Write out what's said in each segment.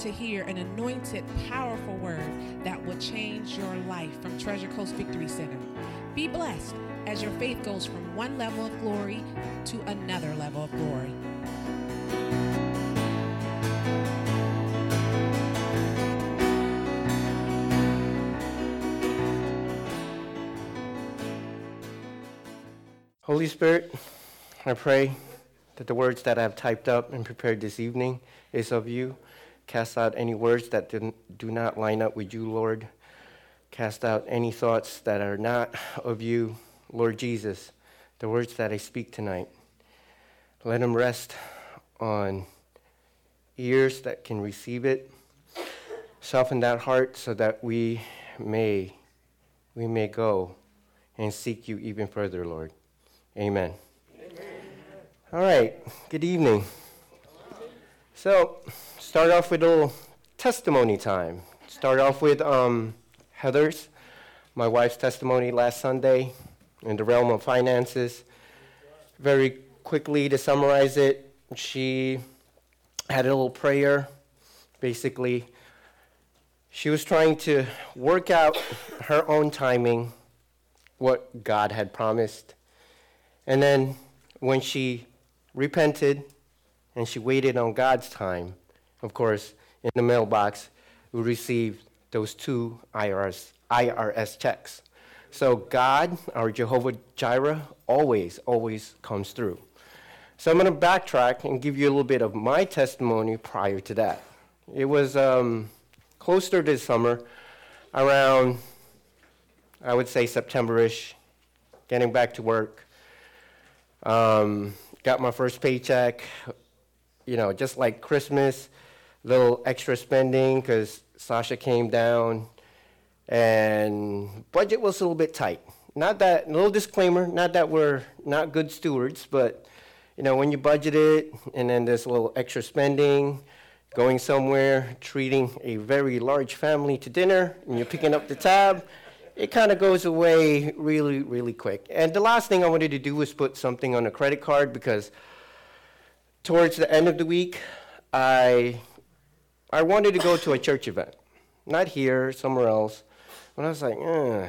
to hear an anointed, powerful word that will change your life from Treasure Coast Victory Center. Be blessed as your faith goes from one level of glory to another level of glory. Holy Spirit, I pray that the words that I have typed up and prepared this evening is of you. Cast out any words that do not line up with you, Lord. Cast out any thoughts that are not of you, Lord Jesus. The words that I speak tonight, let them rest on ears that can receive it. Soften that heart so that we may we may go and seek you even further, Lord. Amen. Amen. All right. Good evening. So, start off with a little testimony time. Start off with um, Heather's, my wife's testimony last Sunday in the realm of finances. Very quickly to summarize it, she had a little prayer. Basically, she was trying to work out her own timing, what God had promised. And then when she repented and she waited on God's time, of course, in the mailbox, we received those two IRS, IRS checks. So God, our Jehovah Jireh, always, always comes through. So I'm going to backtrack and give you a little bit of my testimony prior to that. It was um, closer this summer, around, I would say September-ish, getting back to work. Um, got my first paycheck, you know, just like Christmas, little extra spending because Sasha came down and budget was a little bit tight. Not that, a little disclaimer, not that we're not good stewards, but you know, when you budget it and then there's a little extra spending, going somewhere, treating a very large family to dinner, and you're picking up the tab, it kind of goes away really, really quick. And the last thing I wanted to do was put something on a credit card because towards the end of the week, I, I wanted to go to a church event. Not here, somewhere else. But I was like, eh,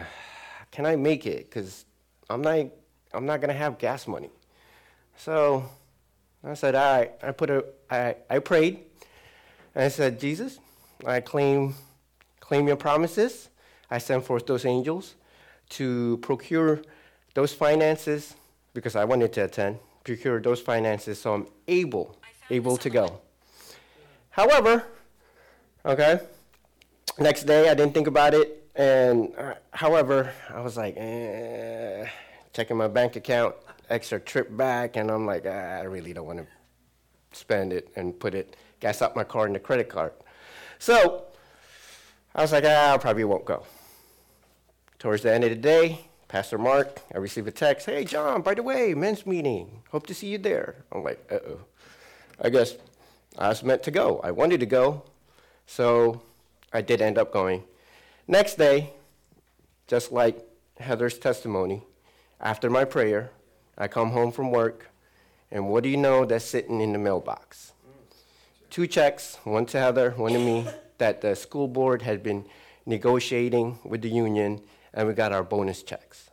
can I make it? Because I'm not, I'm not going to have gas money. So I said, all right. I, put a, I, I prayed. And I said, Jesus, I claim, claim your promises. I sent forth those angels to procure those finances because I wanted to attend, procure those finances so I'm able, able to go. However, okay, next day I didn't think about it, and uh, however, I was like, eh, checking my bank account, extra trip back, and I'm like, ah, I really don't want to spend it and put it, gas up my car in the credit card. So I was like, ah, I probably won't go. Towards the end of the day, Pastor Mark, I received a text, hey, John, by the way, men's meeting. Hope to see you there. I'm like, uh oh. I guess I was meant to go. I wanted to go, so I did end up going. Next day, just like Heather's testimony, after my prayer, I come home from work, and what do you know that's sitting in the mailbox? Two checks, one to Heather, one to me, that the school board had been negotiating with the union and we got our bonus checks.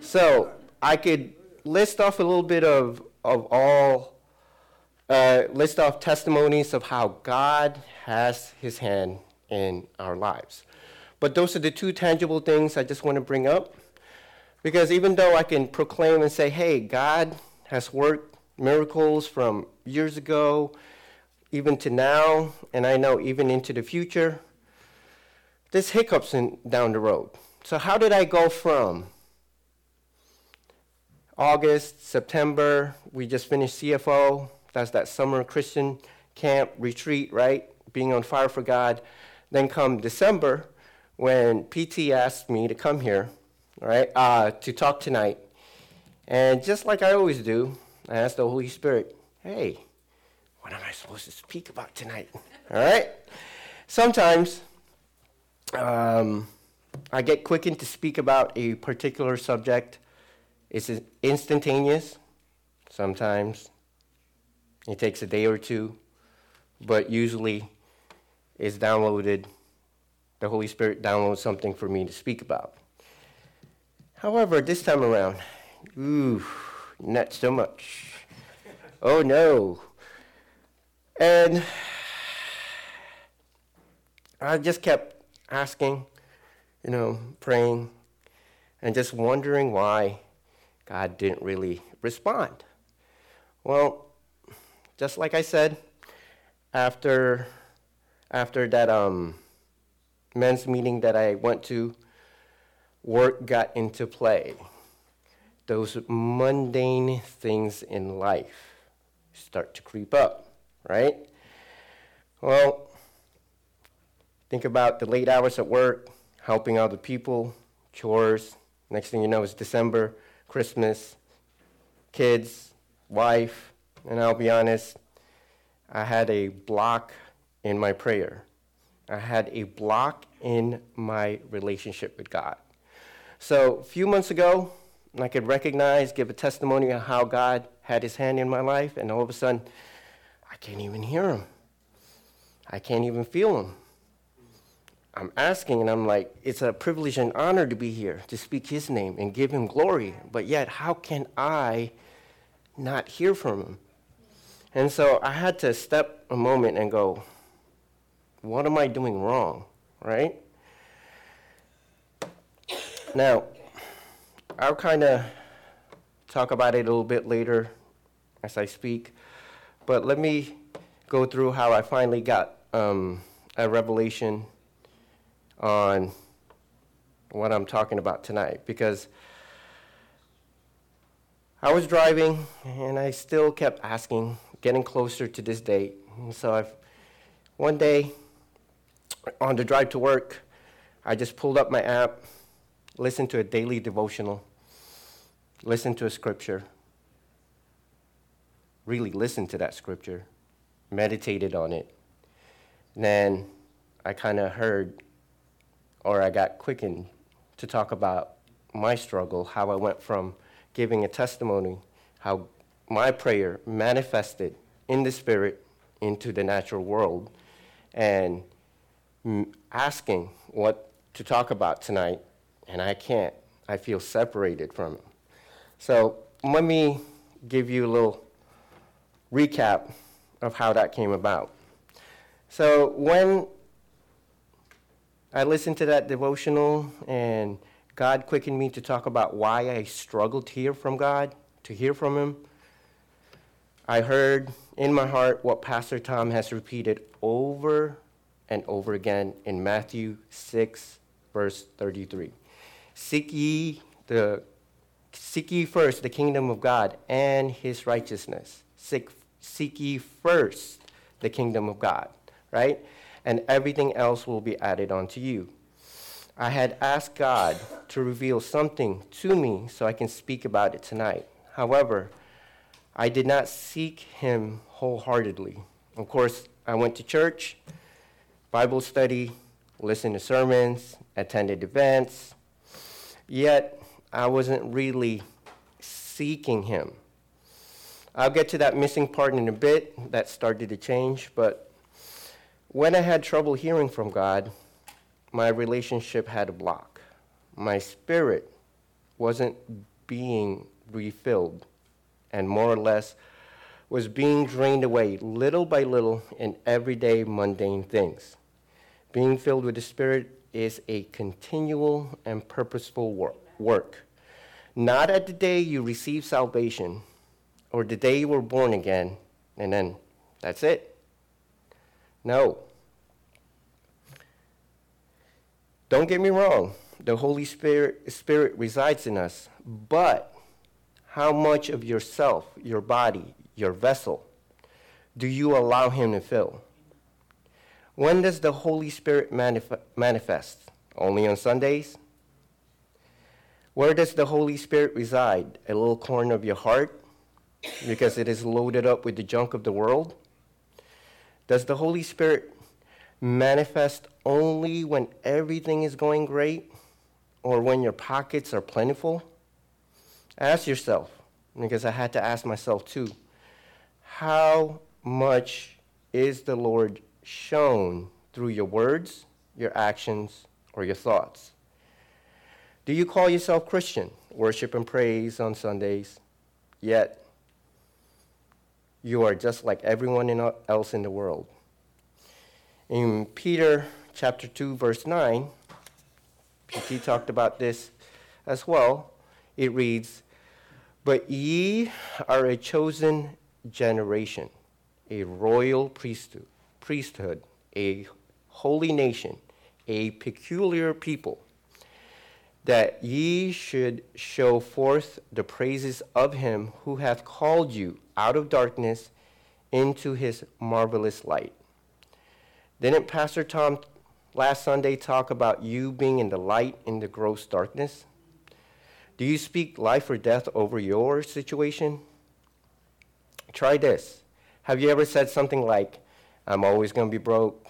So I could list off a little bit of, of all, uh, list off testimonies of how God has his hand in our lives. But those are the two tangible things I just want to bring up. Because even though I can proclaim and say, hey, God has worked miracles from years ago, even to now, and I know even into the future, there's hiccups in, down the road. So, how did I go from August, September? We just finished CFO. That's that summer Christian camp retreat, right? Being on fire for God. Then come December, when PT asked me to come here, right, uh, to talk tonight. And just like I always do, I asked the Holy Spirit, hey, what am I supposed to speak about tonight? All right? Sometimes, um, I get quickened to speak about a particular subject. It's instantaneous. Sometimes it takes a day or two, but usually it's downloaded, the Holy Spirit downloads something for me to speak about. However, this time around, ooh, not so much. Oh no. And I just kept asking, you know, praying, and just wondering why God didn't really respond. Well, just like I said, after after that um, men's meeting that I went to, work got into play. Those mundane things in life start to creep up, right? Well, think about the late hours at work, helping other people, chores. Next thing you know, it's December, Christmas, kids, wife, and I'll be honest, I had a block in my prayer. I had a block in my relationship with God. So a few months ago, I could recognize, give a testimony of how God had his hand in my life, and all of a sudden, I can't even hear him. I can't even feel him. I'm asking, and I'm like, it's a privilege and honor to be here to speak his name and give him glory. But yet, how can I not hear from him? And so I had to step a moment and go, what am I doing wrong? Right? Now, I'll kind of talk about it a little bit later as I speak, but let me go through how I finally got um, a revelation on what I'm talking about tonight because I was driving and I still kept asking, getting closer to this date. And so I've, one day on the drive to work, I just pulled up my app listened to a daily devotional, listened to a scripture, really listened to that scripture, meditated on it. And then I kind of heard, or I got quickened to talk about my struggle, how I went from giving a testimony, how my prayer manifested in the spirit into the natural world, and asking what to talk about tonight and I can't. I feel separated from him. So let me give you a little recap of how that came about. So when I listened to that devotional and God quickened me to talk about why I struggled to hear from God, to hear from Him, I heard in my heart what Pastor Tom has repeated over and over again in Matthew 6, verse 33. Seek ye the seek ye first the kingdom of God and his righteousness. Seek, seek ye first the kingdom of God, right? And everything else will be added unto you. I had asked God to reveal something to me so I can speak about it tonight. However, I did not seek him wholeheartedly. Of course, I went to church, Bible study, listened to sermons, attended events, yet I wasn't really seeking Him. I'll get to that missing part in a bit. That started to change, but when I had trouble hearing from God, my relationship had a block. My spirit wasn't being refilled, and more or less was being drained away little by little in everyday mundane things. Being filled with the Spirit is a continual and purposeful work. Not at the day you receive salvation or the day you were born again, and then that's it. No. Don't get me wrong, the Holy Spirit, Spirit resides in us, but how much of yourself, your body, your vessel, do you allow Him to fill? When does the Holy Spirit manif- manifest? Only on Sundays? Where does the Holy Spirit reside? A little corner of your heart? Because it is loaded up with the junk of the world? Does the Holy Spirit manifest only when everything is going great or when your pockets are plentiful? Ask yourself, because I had to ask myself too, how much is the Lord shown through your words, your actions, or your thoughts. Do you call yourself Christian, worship and praise on Sundays, yet you are just like everyone else in the world? In Peter chapter 2, verse 9, PT talked about this as well. It reads, But ye are a chosen generation, a royal priesthood, priesthood, a holy nation, a peculiar people, that ye should show forth the praises of him who hath called you out of darkness into his marvelous light. Didn't Pastor Tom last Sunday talk about you being in the light in the gross darkness? Do you speak life or death over your situation? Try this. Have you ever said something like, I'm always going to be broke?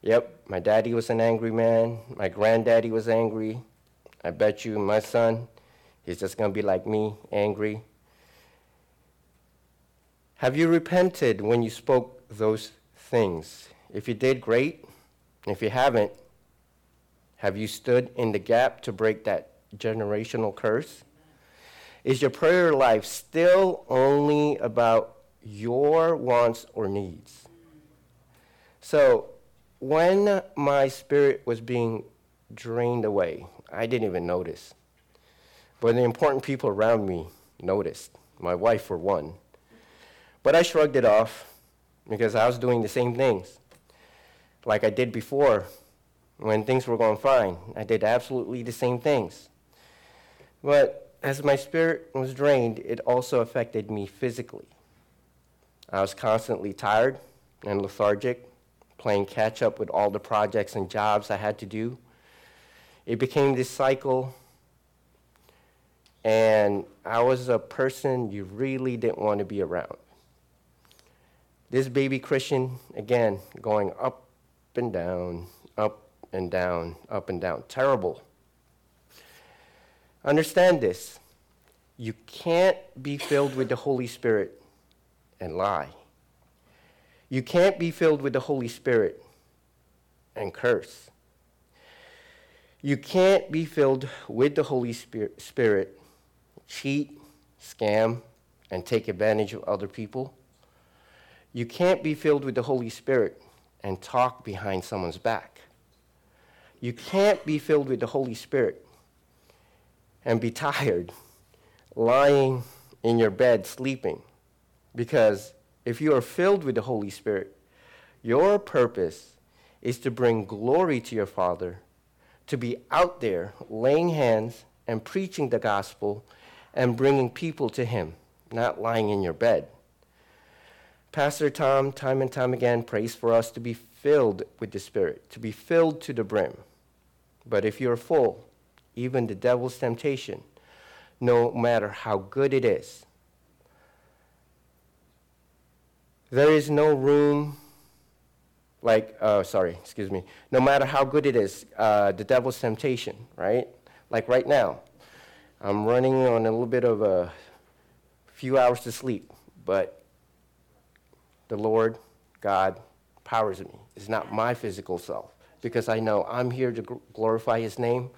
Yep, my daddy was an angry man. My granddaddy was angry. I bet you my son, he's just going to be like me, angry. Have you repented when you spoke those things? If you did, great. If you haven't, have you stood in the gap to break that generational curse? Is your prayer life still only about your wants or needs? So, when my spirit was being drained away, I didn't even notice. But the important people around me noticed, my wife for one. But I shrugged it off because I was doing the same things like I did before when things were going fine. I did absolutely the same things. But as my spirit was drained, it also affected me physically. I was constantly tired and lethargic playing catch up with all the projects and jobs I had to do. It became this cycle, and I was a person you really didn't want to be around. This baby Christian, again, going up and down, up and down, up and down. Terrible. Understand this. You can't be filled with the Holy Spirit and lie. You can't be filled with the Holy Spirit and curse. You can't be filled with the Holy Spirit, cheat, scam, and take advantage of other people. You can't be filled with the Holy Spirit and talk behind someone's back. You can't be filled with the Holy Spirit and be tired, lying in your bed sleeping, because if you are filled with the Holy Spirit, your purpose is to bring glory to your Father, to be out there laying hands and preaching the gospel and bringing people to Him, not lying in your bed. Pastor Tom, time and time again, prays for us to be filled with the Spirit, to be filled to the brim. But if you're full, even the devil's temptation, no matter how good it is, There is no room, like, uh, sorry, excuse me, no matter how good it is, uh, the devil's temptation, right? Like right now, I'm running on a little bit of a few hours to sleep, but the Lord, God, powers me. It's not my physical self because I know I'm here to glorify His name.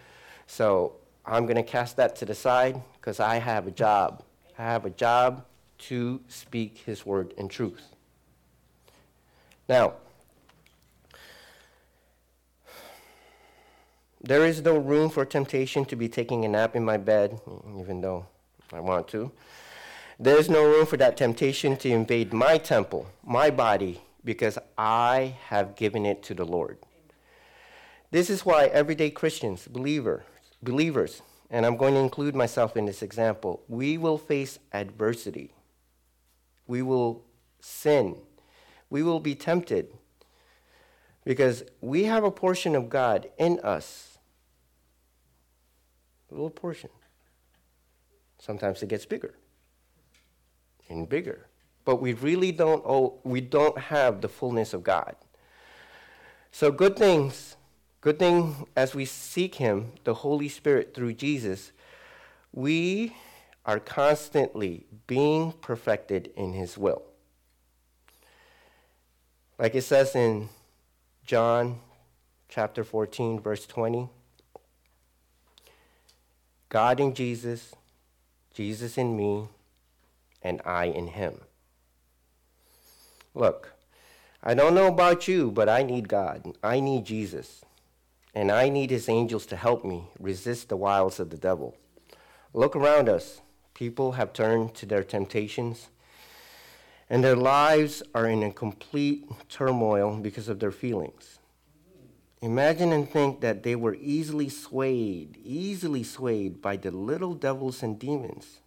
So I'm going to cast that to the side because I have a job. I have a job to speak His word in truth. Now, there is no room for temptation to be taking a nap in my bed, even though I want to. There is no room for that temptation to invade my temple, my body, because I have given it to the Lord. This is why everyday Christians, believers, believers, and I'm going to include myself in this example, we will face adversity. We will sin we will be tempted because we have a portion of God in us. A little portion. Sometimes it gets bigger and bigger. But we really don't owe, we don't have the fullness of God. So good things, good thing as we seek him, the Holy Spirit through Jesus, we are constantly being perfected in his will. Like it says in John chapter 14, verse 20. God in Jesus, Jesus in me, and I in him. Look, I don't know about you, but I need God. I need Jesus. And I need his angels to help me resist the wiles of the devil. Look around us. People have turned to their temptations, and their lives are in a complete turmoil because of their feelings. Imagine and think that they were easily swayed, easily swayed by the little devils and demons.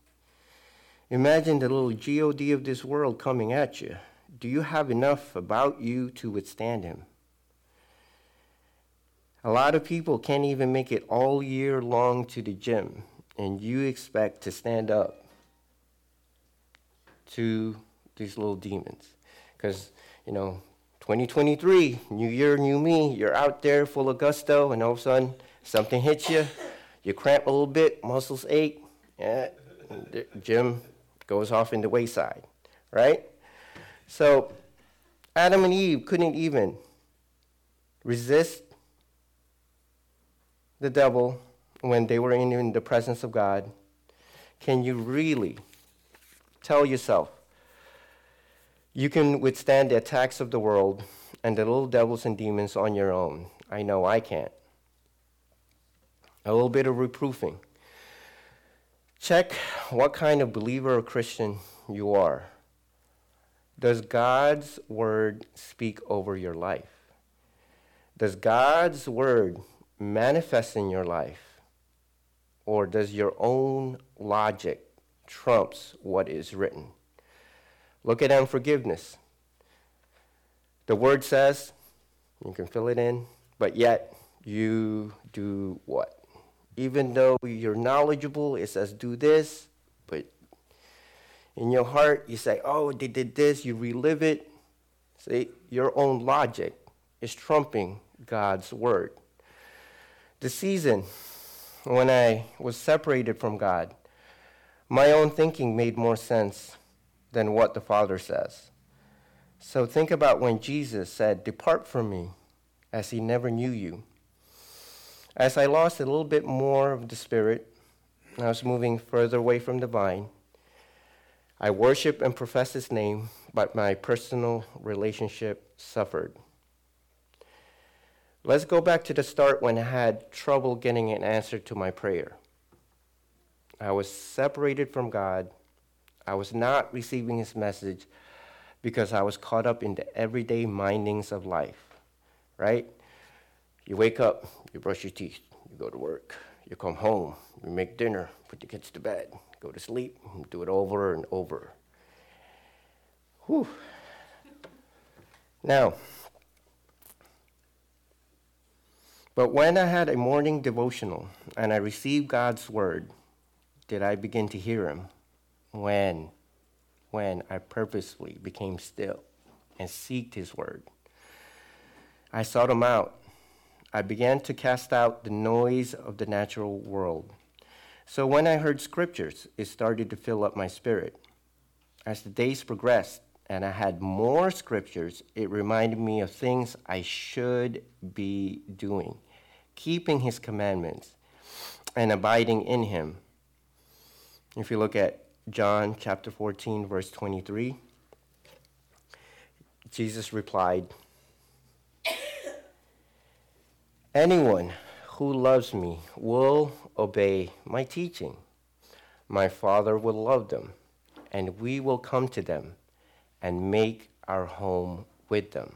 Imagine the little God of this world coming at you. Do you have enough about you to withstand him? A lot of people can't even make it all year long to the gym, and you expect to stand up to these little demons. Because, you know, 2023, new year, new me, you're out there full of gusto, and all of a sudden something hits you, you cramp a little bit, muscles ache, yeah, the gym goes off in the wayside, right? So Adam and Eve couldn't even resist the devil when they were in, in the presence of God. Can you really tell yourself you can withstand the attacks of the world and the little devils and demons on your own? I know I can't. A little bit of reproofing. Check what kind of believer or Christian you are. Does God's word speak over your life? Does God's word manifest in your life? Or does your own logic trumps what is written? Look at unforgiveness. The word says, you can fill it in, but yet you do what? Even though you're knowledgeable, it says do this, but in your heart, you say, oh, they did this, you relive it. See, your own logic is trumping God's word. The season when I was separated from God, my own thinking made more sense than what the Father says. So think about when Jesus said, Depart from me, as he never knew you. As I lost a little bit more of the Spirit, I was moving further away from the vine. I worship and profess his name, but my personal relationship suffered. Let's go back to the start when I had trouble getting an answer to my prayer. I was separated from God. I was not receiving his message because I was caught up in the everyday mindings of life, right? You wake up, you brush your teeth, you go to work, you come home, you make dinner, put the kids to bed, go to sleep, do it over and over. Whew. Now, but when I had a morning devotional and I received God's word, did I begin to hear him? When? When I purposely became still and seeked his word. I sought him out I began to cast out the noise of the natural world. So when I heard scriptures, it started to fill up my spirit. As the days progressed and I had more scriptures, it reminded me of things I should be doing, keeping his commandments and abiding in him. If you look at John chapter 14, verse 23, Jesus replied, Anyone who loves me will obey my teaching. My Father will love them, and we will come to them and make our home with them.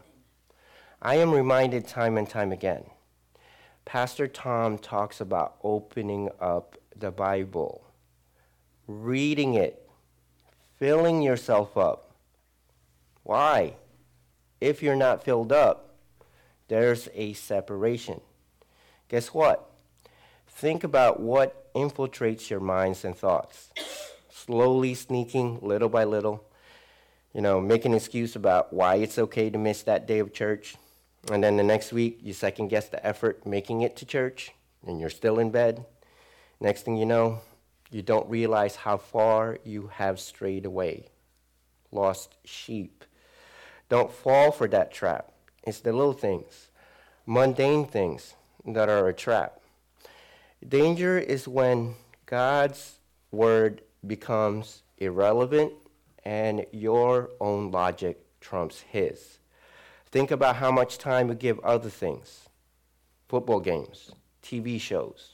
I am reminded time and time again. Pastor Tom talks about opening up the Bible, reading it, filling yourself up. Why? If you're not filled up, there's a separation. Guess what? Think about what infiltrates your minds and thoughts. Slowly sneaking, little by little, you know, make an excuse about why it's okay to miss that day of church. And then the next week, you second guess the effort making it to church, and you're still in bed. Next thing you know, you don't realize how far you have strayed away. Lost sheep. Don't fall for that trap. It's the little things mundane things that are a trap. Danger is when God's word becomes irrelevant and your own logic trumps his. Think about how much time you give other things football games, TV shows,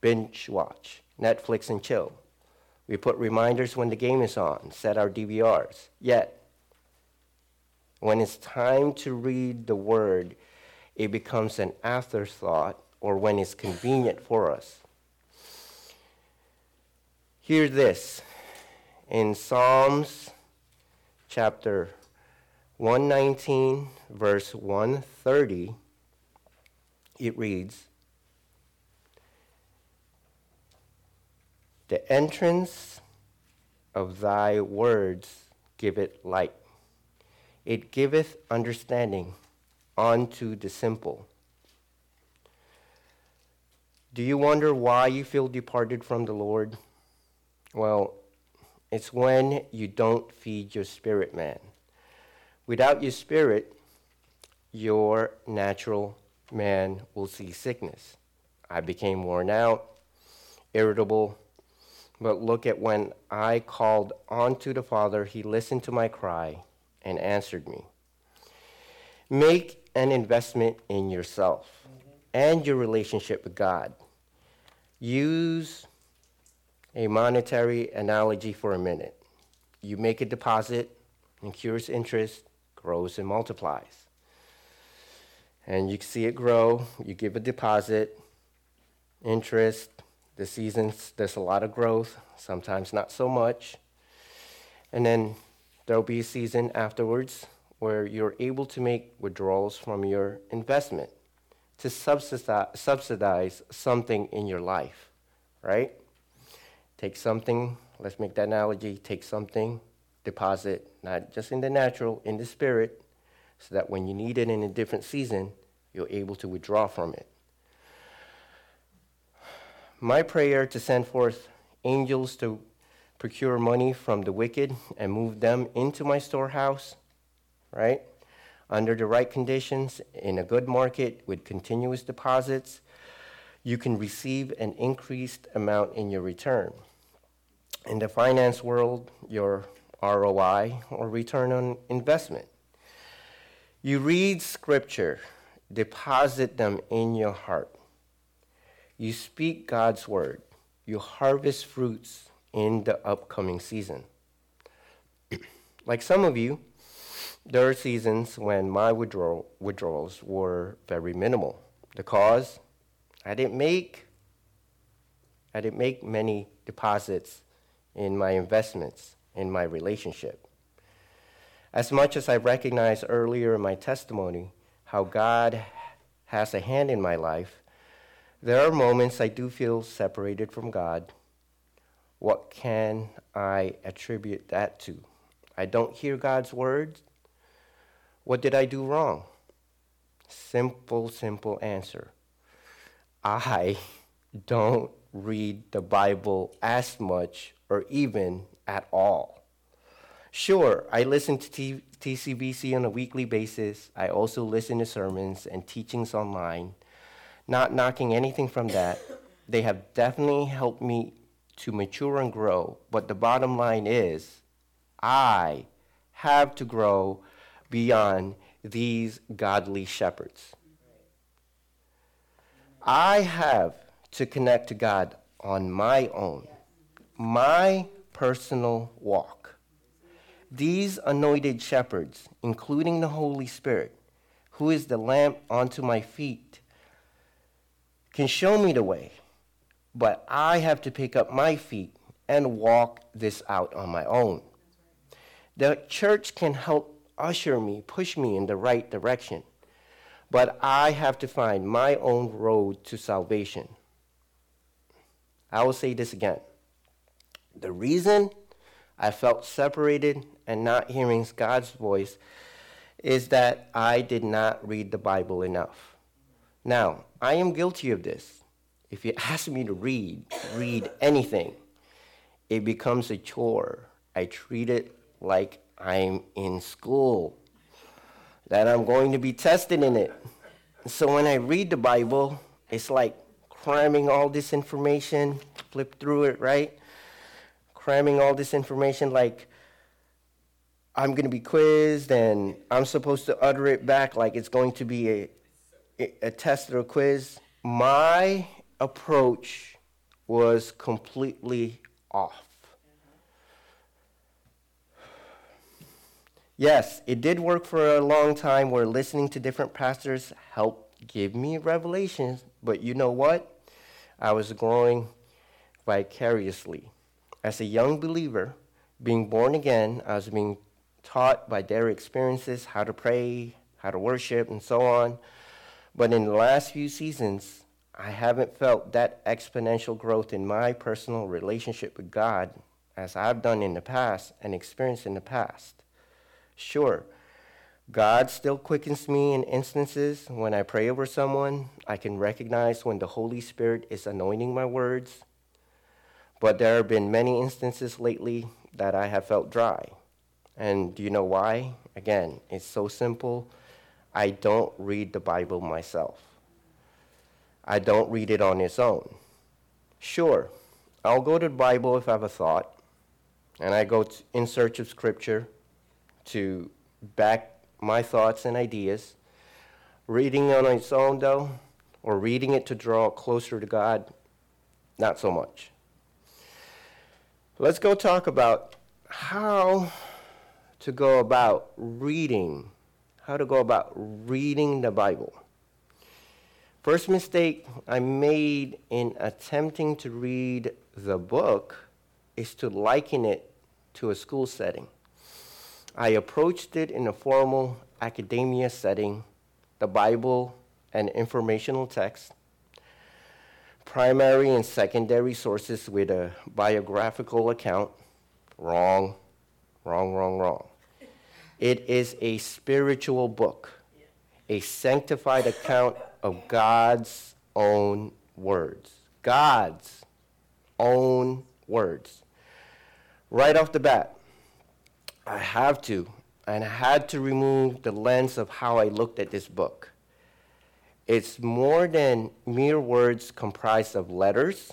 binge watch, Netflix and chill. We put reminders when the game is on, set our DVRs. Yet, when it's time to read the word, it becomes an afterthought or when it's convenient for us. Hear this in Psalms chapter 119, verse 130, it reads The entrance of thy words giveth light, it giveth understanding unto the simple. Do you wonder why you feel departed from the Lord? Well, it's when you don't feed your spirit man. Without your spirit, your natural man will see sickness. I became worn out, irritable, but look at when I called unto the Father, he listened to my cry and answered me. Make an investment in yourself mm-hmm. and your relationship with God. Use a monetary analogy for a minute. You make a deposit, incurs interest, grows and multiplies. And you see it grow, you give a deposit, interest, the seasons, there's a lot of growth, sometimes not so much. And then there'll be a season afterwards where you're able to make withdrawals from your investment to subsidize, subsidize something in your life, right? Take something, let's make that analogy, take something, deposit, not just in the natural, in the spirit, so that when you need it in a different season, you're able to withdraw from it. My prayer to send forth angels to procure money from the wicked and move them into my storehouse, right? Under the right conditions, in a good market with continuous deposits, you can receive an increased amount in your return. In the finance world, your ROI or return on investment. You read scripture, deposit them in your heart. You speak God's word, you harvest fruits in the upcoming season. like some of you, there are seasons when my withdrawal, withdrawals were very minimal. The cause, I didn't make I didn't make many deposits in my investments, in my relationship. As much as I recognized earlier in my testimony how God has a hand in my life, there are moments I do feel separated from God. What can I attribute that to? I don't hear God's words. What did I do wrong? Simple, simple answer. I don't read the Bible as much or even at all. Sure, I listen to T- TCVC on a weekly basis. I also listen to sermons and teachings online. Not knocking anything from that. They have definitely helped me to mature and grow. But the bottom line is, I have to grow beyond these godly shepherds. I have to connect to God on my own, my personal walk. These anointed shepherds, including the Holy Spirit, who is the lamp unto my feet, can show me the way, but I have to pick up my feet and walk this out on my own. The church can help usher me, push me in the right direction, but I have to find my own road to salvation. I will say this again. The reason I felt separated and not hearing God's voice is that I did not read the Bible enough. Now, I am guilty of this. If you ask me to read, read anything, it becomes a chore. I treat it like I'm in school, that I'm going to be tested in it. So when I read the Bible, it's like cramming all this information, flip through it, right? Cramming all this information like I'm going to be quizzed and I'm supposed to utter it back like it's going to be a, a test or a quiz. My approach was completely off. Yes, it did work for a long time where listening to different pastors helped give me revelations, but you know what? I was growing vicariously. As a young believer, being born again, I was being taught by their experiences how to pray, how to worship, and so on. But in the last few seasons, I haven't felt that exponential growth in my personal relationship with God as I've done in the past and experienced in the past. Sure, God still quickens me in instances when I pray over someone. I can recognize when the Holy Spirit is anointing my words. But there have been many instances lately that I have felt dry. And do you know why? Again, it's so simple. I don't read the Bible myself. I don't read it on its own. Sure, I'll go to the Bible if I have a thought, and I go in search of Scripture to back my thoughts and ideas. Reading on its own, though, or reading it to draw closer to God, not so much. Let's go talk about how to go about reading, how to go about reading the Bible. First mistake I made in attempting to read the book is to liken it to a school setting. I approached it in a formal academia setting, the Bible and informational text, primary and secondary sources with a biographical account. Wrong, wrong, wrong, wrong. It is a spiritual book, a sanctified account of God's own words. God's own words. Right off the bat, I have to, and I had to remove the lens of how I looked at this book. It's more than mere words comprised of letters,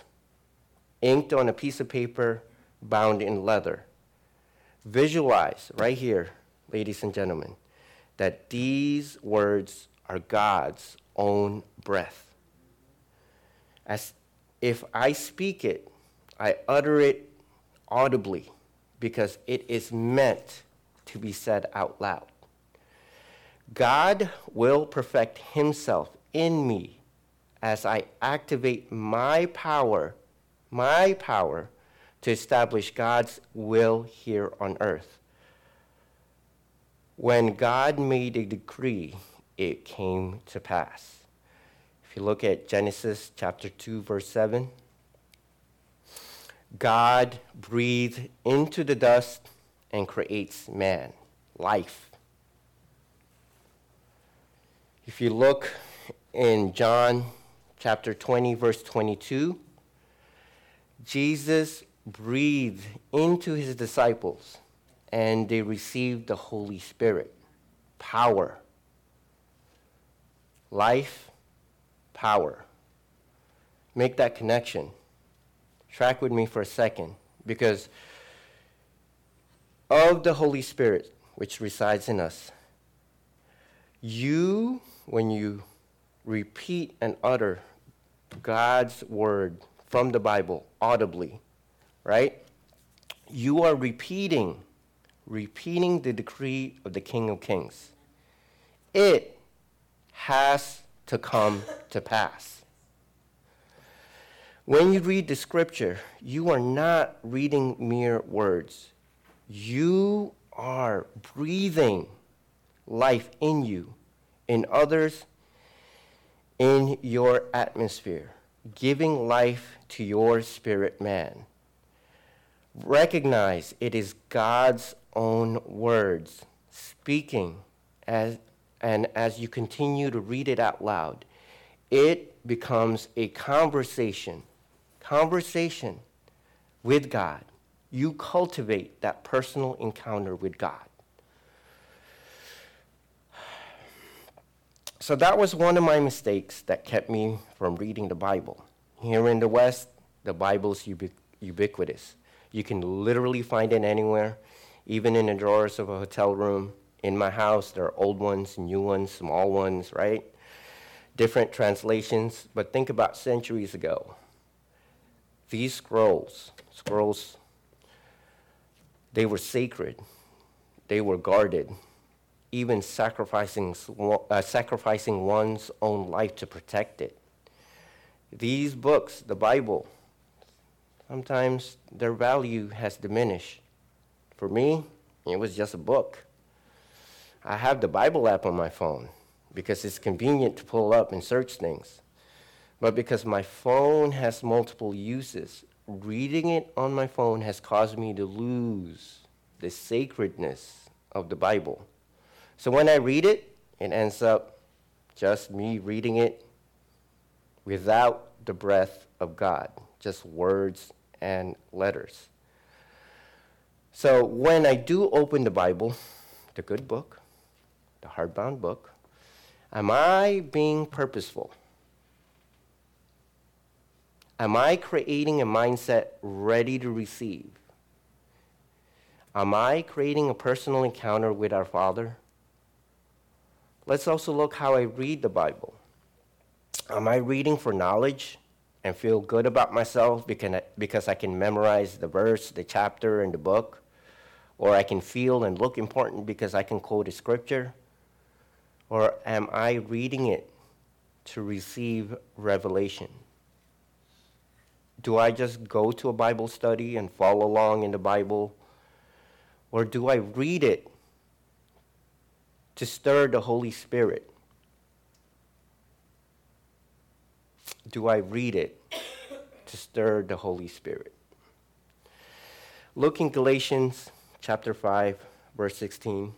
inked on a piece of paper, bound in leather. Visualize right here ladies and gentlemen, that these words are God's own breath. As if I speak it, I utter it audibly because it is meant to be said out loud. God will perfect himself in me as I activate my power, my power to establish God's will here on earth. When God made a decree, it came to pass. If you look at Genesis chapter 2, verse 7, God breathed into the dust and creates man, life. If you look in John chapter 20, verse 22, Jesus breathed into his disciples and they received the Holy Spirit. Power. Life, power. Make that connection. Track with me for a second because of the Holy Spirit which resides in us, you, when you repeat and utter God's word from the Bible audibly, right? You are repeating repeating the decree of the King of Kings. It has to come to pass. When you read the scripture, you are not reading mere words. You are breathing life in you, in others, in your atmosphere, giving life to your spirit man. Recognize it is God's own words, speaking as, and as you continue to read it out loud, it becomes a conversation, conversation with God. You cultivate that personal encounter with God. So that was one of my mistakes that kept me from reading the Bible. Here in the West, the Bible is ubiqu- ubiquitous. You can literally find it anywhere, even in the drawers of a hotel room. In my house, there are old ones, new ones, small ones, right? Different translations. But think about centuries ago. These scrolls, scrolls, they were sacred, they were guarded, even sacrificing, uh, sacrificing one's own life to protect it. These books, the Bible, sometimes their value has diminished. For me, it was just a book. I have the Bible app on my phone because it's convenient to pull up and search things. But because my phone has multiple uses, reading it on my phone has caused me to lose the sacredness of the Bible. So when I read it, it ends up just me reading it without the breath of God, just words and letters. So when I do open the Bible, the good book, the hardbound book, am I being purposeful? Am I creating a mindset ready to receive? Am I creating a personal encounter with our Father? Let's also look how I read the Bible. Am I reading for knowledge and feel good about myself because I can memorize the verse, the chapter, and the book? Or I can feel and look important because I can quote a scripture? Or am I reading it to receive revelation? Do I just go to a Bible study and follow along in the Bible? Or do I read it to stir the Holy Spirit? Do I read it to stir the Holy Spirit? Look in Galatians chapter 5, verse 16.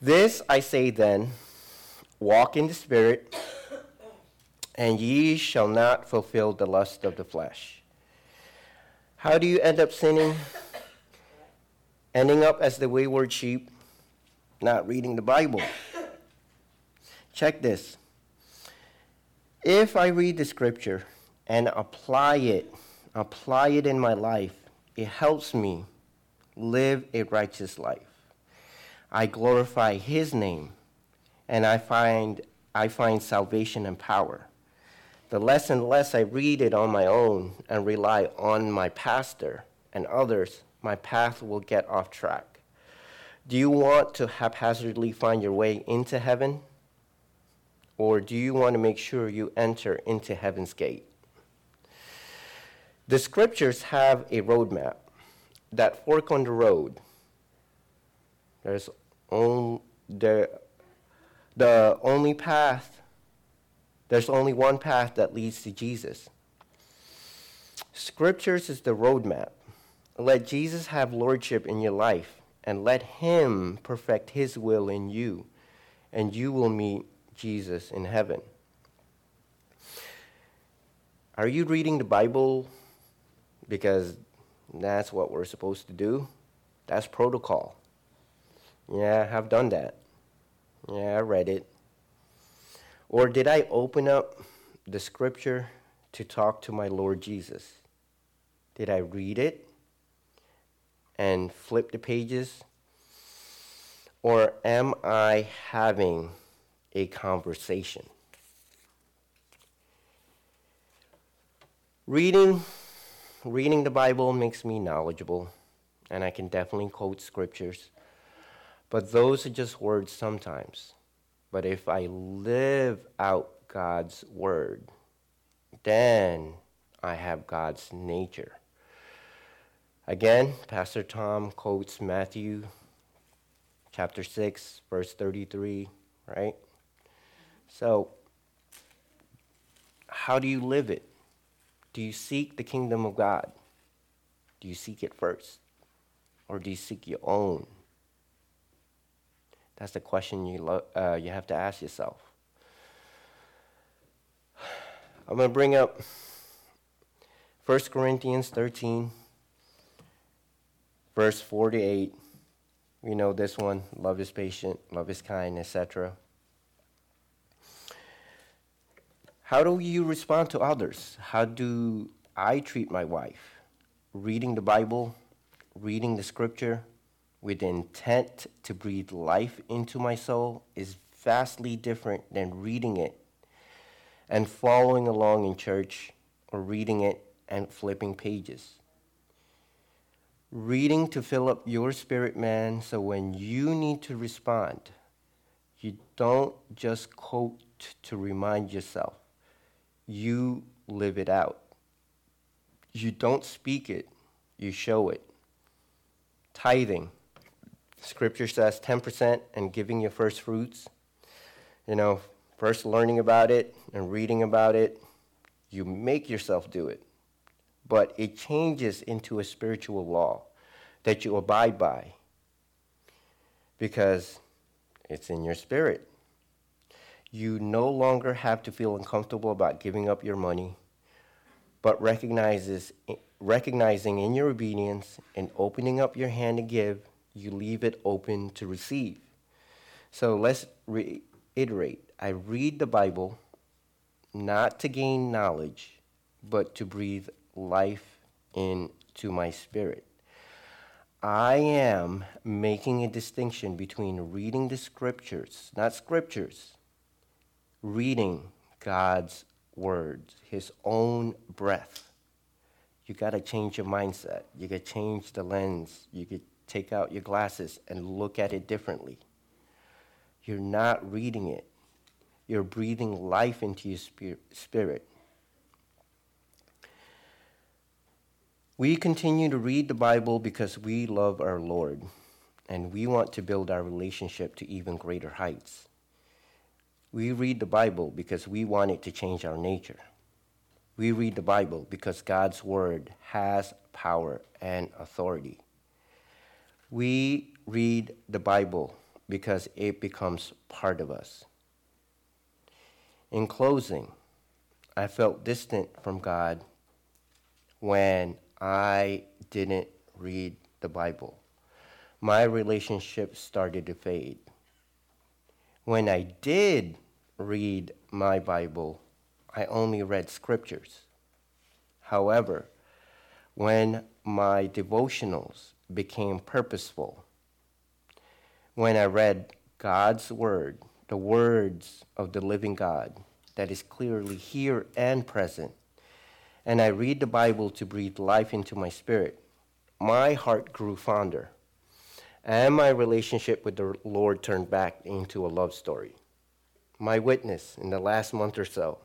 This I say then walk in the Spirit and ye shall not fulfill the lust of the flesh. How do you end up sinning? Ending up as the wayward sheep, not reading the Bible. Check this. If I read the scripture and apply it, apply it in my life, it helps me live a righteous life. I glorify his name and I find I find salvation and power the less and less I read it on my own and rely on my pastor and others, my path will get off track. Do you want to haphazardly find your way into heaven? Or do you want to make sure you enter into heaven's gate? The scriptures have a roadmap that fork on the road. There's only the, the only path there's only one path that leads to Jesus. Scriptures is the roadmap. Let Jesus have lordship in your life and let him perfect his will in you, and you will meet Jesus in heaven. Are you reading the Bible because that's what we're supposed to do? That's protocol. Yeah, I've done that. Yeah, I read it. Or did I open up the scripture to talk to my Lord Jesus? Did I read it and flip the pages? Or am I having a conversation? Reading reading the Bible makes me knowledgeable, and I can definitely quote scriptures. But those are just words sometimes. But if I live out God's word, then I have God's nature. Again, Pastor Tom quotes Matthew chapter 6, verse 33, right? So, how do you live it? Do you seek the kingdom of God? Do you seek it first? Or do you seek your own? That's the question you, lo- uh, you have to ask yourself. I'm going to bring up 1 Corinthians 13, verse 48. We know this one love is patient, love is kind, etc. How do you respond to others? How do I treat my wife? Reading the Bible, reading the scripture with intent to breathe life into my soul is vastly different than reading it and following along in church or reading it and flipping pages. Reading to fill up your spirit man so when you need to respond, you don't just quote to remind yourself, you live it out. You don't speak it, you show it. Tithing. Scripture says 10% and giving your first fruits. You know, first learning about it and reading about it, you make yourself do it. But it changes into a spiritual law that you abide by because it's in your spirit. You no longer have to feel uncomfortable about giving up your money, but recognizes, recognizing in your obedience and opening up your hand to give, you leave it open to receive. So let's reiterate I read the Bible not to gain knowledge, but to breathe life into my spirit. I am making a distinction between reading the scriptures, not scriptures, reading God's words, His own breath. You got to change your mindset. You got to change the lens. You could take out your glasses and look at it differently. You're not reading it, you're breathing life into your spirit. We continue to read the Bible because we love our Lord and we want to build our relationship to even greater heights. We read the Bible because we want it to change our nature. We read the Bible because God's Word has power and authority. We read the Bible because it becomes part of us. In closing, I felt distant from God when I didn't read the Bible. My relationship started to fade. When I did read my Bible, I only read scriptures. However, when my devotionals became purposeful, when I read God's Word, the words of the living God that is clearly here and present, and I read the Bible to breathe life into my spirit, my heart grew fonder, and my relationship with the Lord turned back into a love story. My witness in the last month or so.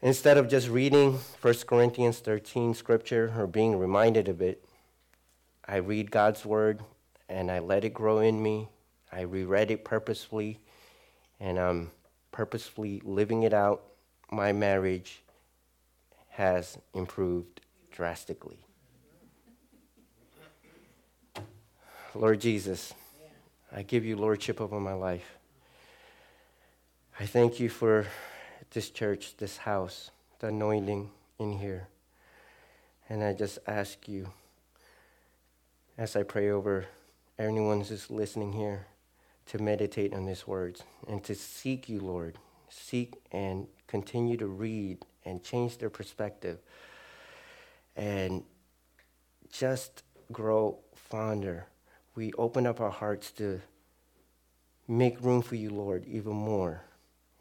Instead of just reading 1 Corinthians 13 scripture or being reminded of it, I read God's word and I let it grow in me. I reread it purposefully and I'm purposefully living it out. My marriage has improved drastically. Lord Jesus, I give you lordship over my life. I thank you for this church, this house, the anointing in here. And I just ask you, as I pray over anyone who's listening here, to meditate on these words and to seek you, Lord. Seek and continue to read and change their perspective and just grow fonder. We open up our hearts to make room for you, Lord, even more.